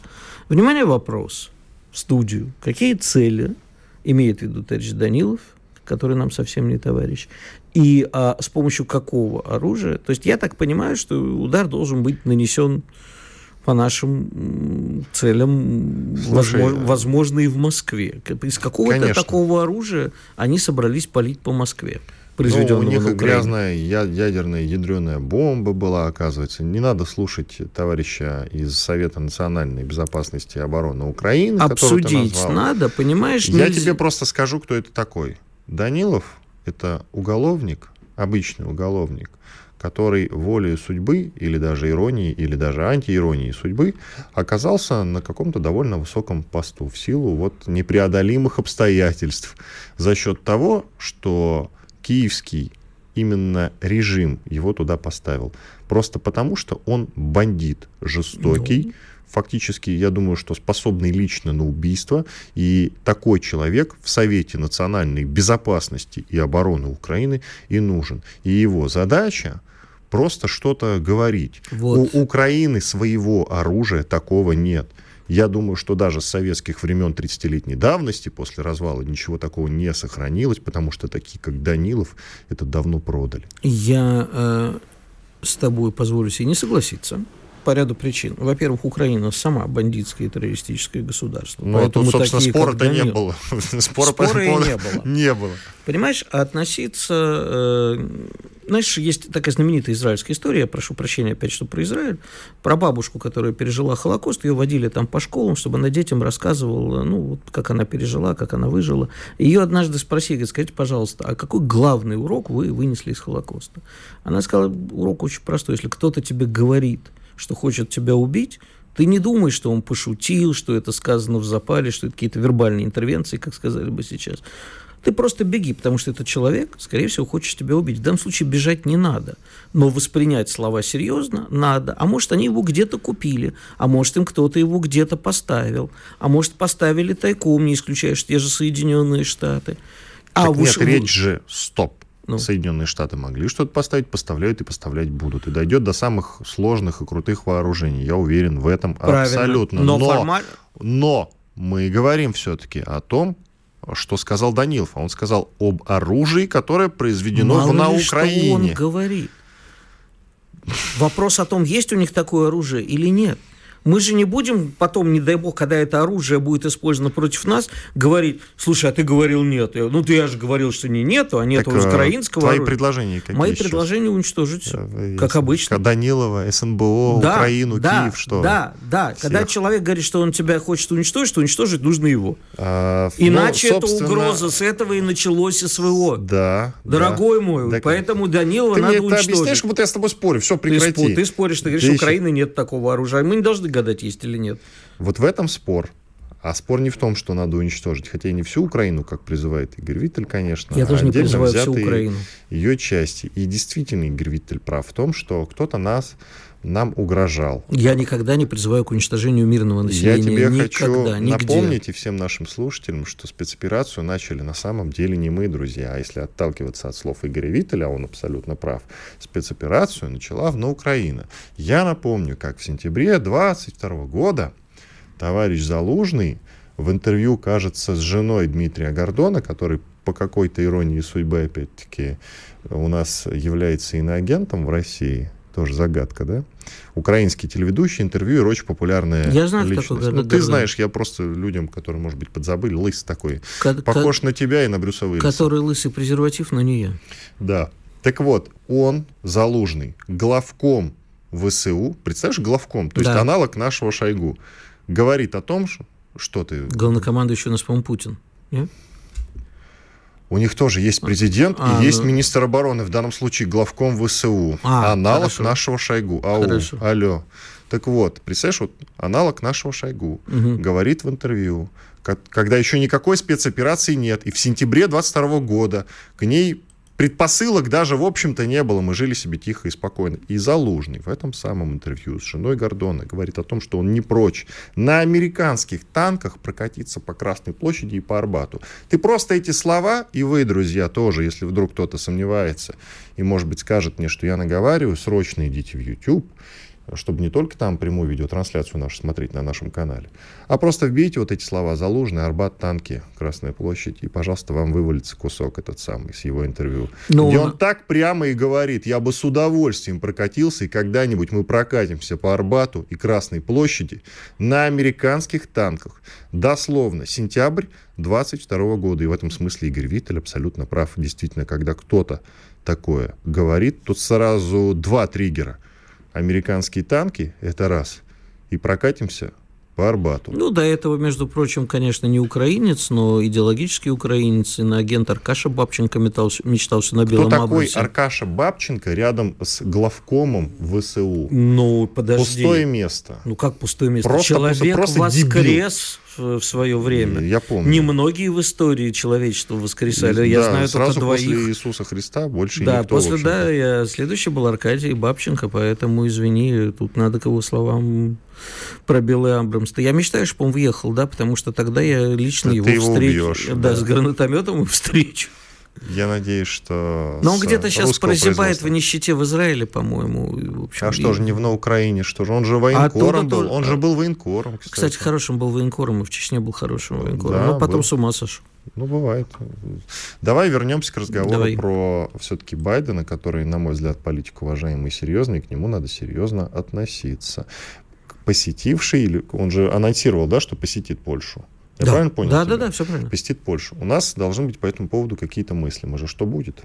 Внимание, вопрос в студию. Какие цели имеет в виду товарищ Данилов который нам совсем не товарищ, и а, с помощью какого оружия. То есть я так понимаю, что удар должен быть нанесен по нашим целям, Слушай, возможно, возможно, и в Москве. Из какого-то такого оружия они собрались палить по Москве. Ну, у них грязная ядерная ядреная бомба была, оказывается. Не надо слушать товарища из Совета национальной безопасности и обороны Украины. Обсудить надо, понимаешь? Я нельзя... тебе просто скажу, кто это такой. Данилов – это уголовник, обычный уголовник, который волей судьбы, или даже иронии, или даже антииронии судьбы, оказался на каком-то довольно высоком посту в силу вот непреодолимых обстоятельств за счет того, что киевский именно режим его туда поставил. Просто потому, что он бандит жестокий, ну фактически, я думаю, что способный лично на убийство. И такой человек в Совете национальной безопасности и обороны Украины и нужен. И его задача просто что-то говорить. Вот. У Украины своего оружия такого нет. Я думаю, что даже с советских времен 30-летней давности после развала ничего такого не сохранилось, потому что такие, как Данилов, это давно продали. Я э, с тобой позволю себе не согласиться по ряду причин. Во-первых, Украина сама бандитское и террористическое государство. Ну, Поэтому тут, собственно, спора-то (laughs) не было. Спора, Спора и не было. Не было. Понимаешь, относиться... Э, знаешь, есть такая знаменитая израильская история, я прошу прощения опять, что про Израиль, про бабушку, которая пережила Холокост, ее водили там по школам, чтобы она детям рассказывала, ну, вот, как она пережила, как она выжила. Ее однажды спросили, говорит, скажите, пожалуйста, а какой главный урок вы вынесли из Холокоста? Она сказала, урок очень простой, если кто-то тебе говорит, что хочет тебя убить, ты не думай, что он пошутил, что это сказано в запале, что это какие-то вербальные интервенции, как сказали бы сейчас. Ты просто беги, потому что этот человек, скорее всего, хочет тебя убить. В данном случае бежать не надо. Но воспринять слова серьезно надо. А может, они его где-то купили, а может, им кто-то его где-то поставил, а может, поставили тайком, не исключая те же Соединенные Штаты. А так уж... нет, речь же, стоп, ну. Соединенные Штаты могли что-то поставить, поставляют и поставлять будут. И дойдет до самых сложных и крутых вооружений. Я уверен в этом Правильно. абсолютно. Но, но, формаль... но мы говорим все-таки о том, что сказал Данилов. А он сказал об оружии, которое произведено Мало на ли Украине. Что он говорит. Вопрос о том, есть у них такое оружие или нет. Мы же не будем потом, не дай бог, когда это оружие будет использовано против нас, говорить, слушай, а ты говорил нет. Ну, ты я же говорил, что не нету, а нет так, а украинского твои оружия. предложения какие Мои сейчас? предложения уничтожить все, я, как обычно. Данилова, СНБО, да, Украину, да, Киев, что? Да, да. Всех. Когда человек говорит, что он тебя хочет уничтожить, то уничтожить нужно его. А, ну, Иначе ну, собственно... это угроза. С этого и началось СВО. Да. Дорогой да. мой, так... поэтому Данилова ты надо мне уничтожить. Ты объясняешь, как будто я с тобой спорю. Все, прекрати. Ты, ты споришь, ты говоришь, ты Украины нет такого оружия. Мы не должны гадать, есть или нет. Вот в этом спор. А спор не в том, что надо уничтожить, хотя и не всю Украину, как призывает Игорь Виттель, конечно. Я а тоже не призываю всю Украину. Ее части. И действительно Игорь Виттель прав в том, что кто-то нас нам угрожал. Я никогда не призываю к уничтожению мирного населения. Я тебе никогда, хочу нигде. напомнить и всем нашим слушателям, что спецоперацию начали на самом деле не мы, друзья. А если отталкиваться от слов Игоря Виттеля, он абсолютно прав, спецоперацию начала на Украина. Я напомню, как в сентябре 22 года товарищ Залужный в интервью, кажется, с женой Дмитрия Гордона, который по какой-то иронии судьбы, опять-таки, у нас является иноагентом в России, тоже загадка, да? Украинский телеведущий, интервью, очень популярная Я знаю, личность. Такой, ну, ты знаешь, я просто людям, которые, может быть, подзабыли, лыс такой, К- похож на тебя и на Брюса Уиллиса. Который лысый презерватив, но не я. Да. Так вот, он, Залужный, главком ВСУ, представляешь, главком, то да. есть аналог нашего Шойгу, говорит о том, что, что ты... Главнокомандующий у нас, по-моему, Путин. Нет? У них тоже есть президент а, и есть ну... министр обороны, в данном случае главком ВСУ. А, аналог хорошо. нашего Шойгу. Ау, хорошо. алло. Так вот, представляешь, вот аналог нашего Шойгу угу. говорит в интервью, когда еще никакой спецоперации нет, и в сентябре 22 года к ней Предпосылок даже, в общем-то, не было. Мы жили себе тихо и спокойно. И Залужный в этом самом интервью с женой Гордона говорит о том, что он не прочь на американских танках прокатиться по Красной площади и по Арбату. Ты просто эти слова, и вы, друзья, тоже, если вдруг кто-то сомневается, и, может быть, скажет мне, что я наговариваю, срочно идите в YouTube чтобы не только там прямую видеотрансляцию нашу смотреть на нашем канале, а просто вбейте вот эти слова «Залужный», «Арбат», «Танки», «Красная площадь», и, пожалуйста, вам вывалится кусок этот самый с его интервью, Но... Ну, где он так прямо и говорит, я бы с удовольствием прокатился, и когда-нибудь мы прокатимся по Арбату и Красной площади на американских танках. Дословно, сентябрь 22 года. И в этом смысле Игорь Виттель абсолютно прав. Действительно, когда кто-то такое говорит, тут сразу два триггера – американские танки, это раз, и прокатимся по Арбату. Ну, до этого, между прочим, конечно, не украинец, но идеологический украинец, иноагент Аркаша Бабченко метался, мечтался на белом Кто такой. Аркаша Бабченко рядом с главкомом ВСУ? Ну, подожди. Пустое место. Ну, как пустое место? Просто, Человек просто, просто воскрес в свое время. Я помню. Немногие в истории человечества воскресали. Я да, знаю сразу только двоих. после Иисуса Христа больше да, никто, после, да, я, следующий был Аркадий Бабченко, поэтому, извини, тут надо к его словам про Белый Абрамс. Я мечтаю, чтобы он въехал, да, потому что тогда я лично Ты его, его встречу. Убьешь, да, да, с гранатометом встречу. Я надеюсь, что... Но он где-то сейчас прозябает в нищете в Израиле, по-моему. В общем, а что же не в на Украине? Что же? Он же военкором был. Он же был военкором, кстати. Кстати, хорошим был военкором, и в Чечне был хорошим военкором. Да, но потом был. с ума сошел. Ну, бывает. Давай вернемся к разговору Давай. про все-таки Байдена, который, на мой взгляд, политик уважаемый и серьезный, и к нему надо серьезно относиться. Посетивший, или он же анонсировал, да, что посетит Польшу. Я да. правильно понял? Да, тебя? да, да, все правильно. Посетит Польшу. У нас должны быть по этому поводу какие-то мысли. Мы же что будет?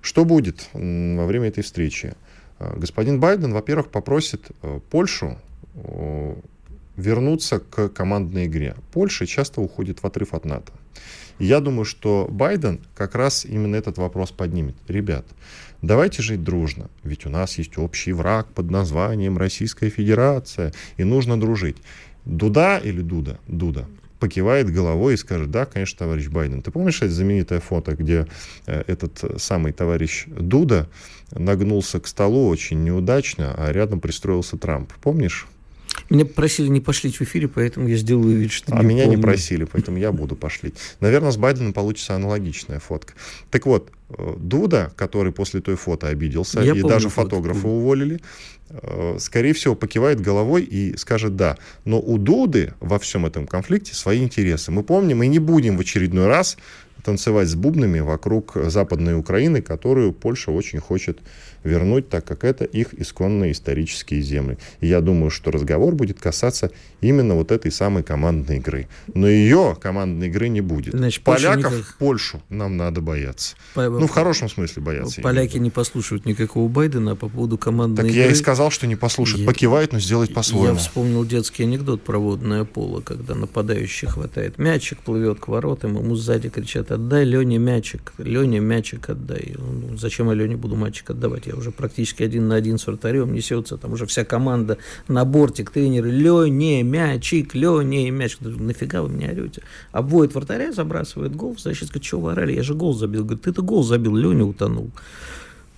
Что будет во время этой встречи? А, господин Байден, во-первых, попросит э, Польшу вернуться к командной игре. Польша часто уходит в отрыв от НАТО. Я думаю, что Байден как раз именно этот вопрос поднимет. Ребят, давайте жить дружно, ведь у нас есть общий враг под названием Российская Федерация, и нужно дружить. Дуда или Дуда? Дуда покивает головой и скажет, да, конечно, товарищ Байден. Ты помнишь это знаменитое фото, где э, этот самый товарищ Дуда нагнулся к столу очень неудачно, а рядом пристроился Трамп? Помнишь? Меня просили не пошлить в эфире, поэтому я сделаю вид, что А не меня помню. не просили, поэтому я буду пошлить. Наверное, с Байденом получится аналогичная фотка. Так вот, э, Дуда, который после той фото обиделся, я и даже фотографа фотку. уволили, Э, скорее всего, покивает головой и скажет «да». Но у Дуды во всем этом конфликте свои интересы. Мы помним и не будем в очередной раз танцевать с бубнами вокруг Западной Украины, которую Польша очень хочет вернуть, так как это их исконные исторические земли. И я думаю, что разговор будет касаться именно вот этой самой командной игры. Но ее командной игры не будет. Значит, Поляков никак... Польшу нам надо бояться. По... Ну, в хорошем смысле бояться. Поляки не послушают никакого Байдена по поводу командной так игры. Так я и сказал, что не послушают. Я... Покивают, но сделать по-своему. Я вспомнил детский анекдот про водное поло, когда нападающий хватает мячик, плывет к воротам, ему сзади кричат, отдай Лене мячик, Лене мячик отдай. Ну, зачем я Лене буду мячик отдавать? Я уже практически один на один с вратарем несется, там уже вся команда на бортик, тренеры, Лене, мячик, Лене, мячик. Нафига вы меня орете? Обводит вратаря, забрасывает гол, говорит, что вы орали, я же гол забил. Говорит, ты-то гол забил, Леня утонул.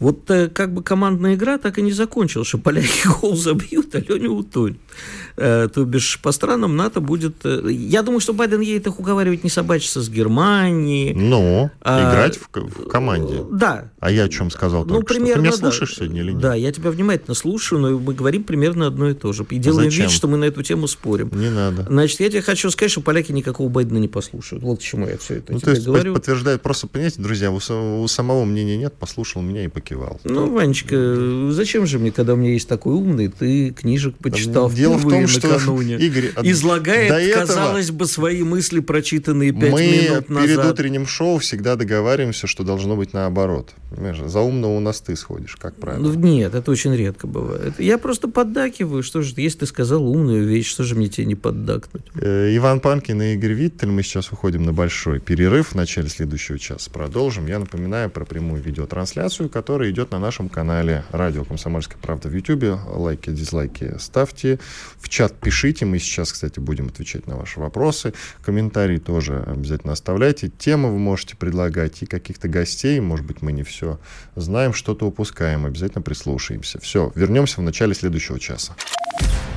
Вот э, как бы командная игра так и не закончилась, что поляки (laughs) гол забьют, а Леня утонет. Э, то бишь, по странам НАТО будет... Э, я думаю, что Байден едет их уговаривать не собачиться с Германией. Но а, играть в, в команде. Да. А я о чем сказал ну, примерно, что? Ты меня да. слушаешь сегодня или нет? Да, я тебя внимательно слушаю, но мы говорим примерно одно и то же. И делаем Зачем? вид, что мы на эту тему спорим. Не надо. Значит, я тебе хочу сказать, что поляки никакого Байдена не послушают. Вот к чему я все это ну, тебе то есть говорю. подтверждает, просто, понимаете, друзья, у, у самого мнения нет, послушал меня и покивал. Ну, Ванечка, зачем же мне, когда у меня есть такой умный, ты книжек почитал Дело в том, что накануне. Игорь, излагает, до этого казалось бы, свои мысли, прочитанные пять минут назад. Мы перед утренним шоу всегда договариваемся, что должно быть наоборот. Понимаешь? За умного у нас ты сходишь, как правило. Ну, нет, это очень редко бывает. Я просто поддакиваю, что же, если ты сказал умную вещь, что же мне тебе не поддакнуть? Э, Иван Панкин и Игорь Виттель, мы сейчас уходим на большой перерыв в начале следующего часа. Продолжим. Я напоминаю про прямую видеотрансляцию, которая идет на нашем канале «Радио Комсомольская правда» в YouTube. Лайки, дизлайки ставьте. В чат пишите, мы сейчас, кстати, будем отвечать на ваши вопросы. Комментарии тоже обязательно оставляйте. Темы вы можете предлагать и каких-то гостей. Может быть, мы не все знаем, что-то упускаем. Обязательно прислушаемся. Все, вернемся в начале следующего часа.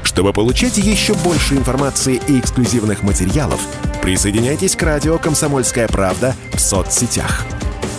Чтобы получать еще больше информации и эксклюзивных материалов, присоединяйтесь к радио «Комсомольская правда» в соцсетях –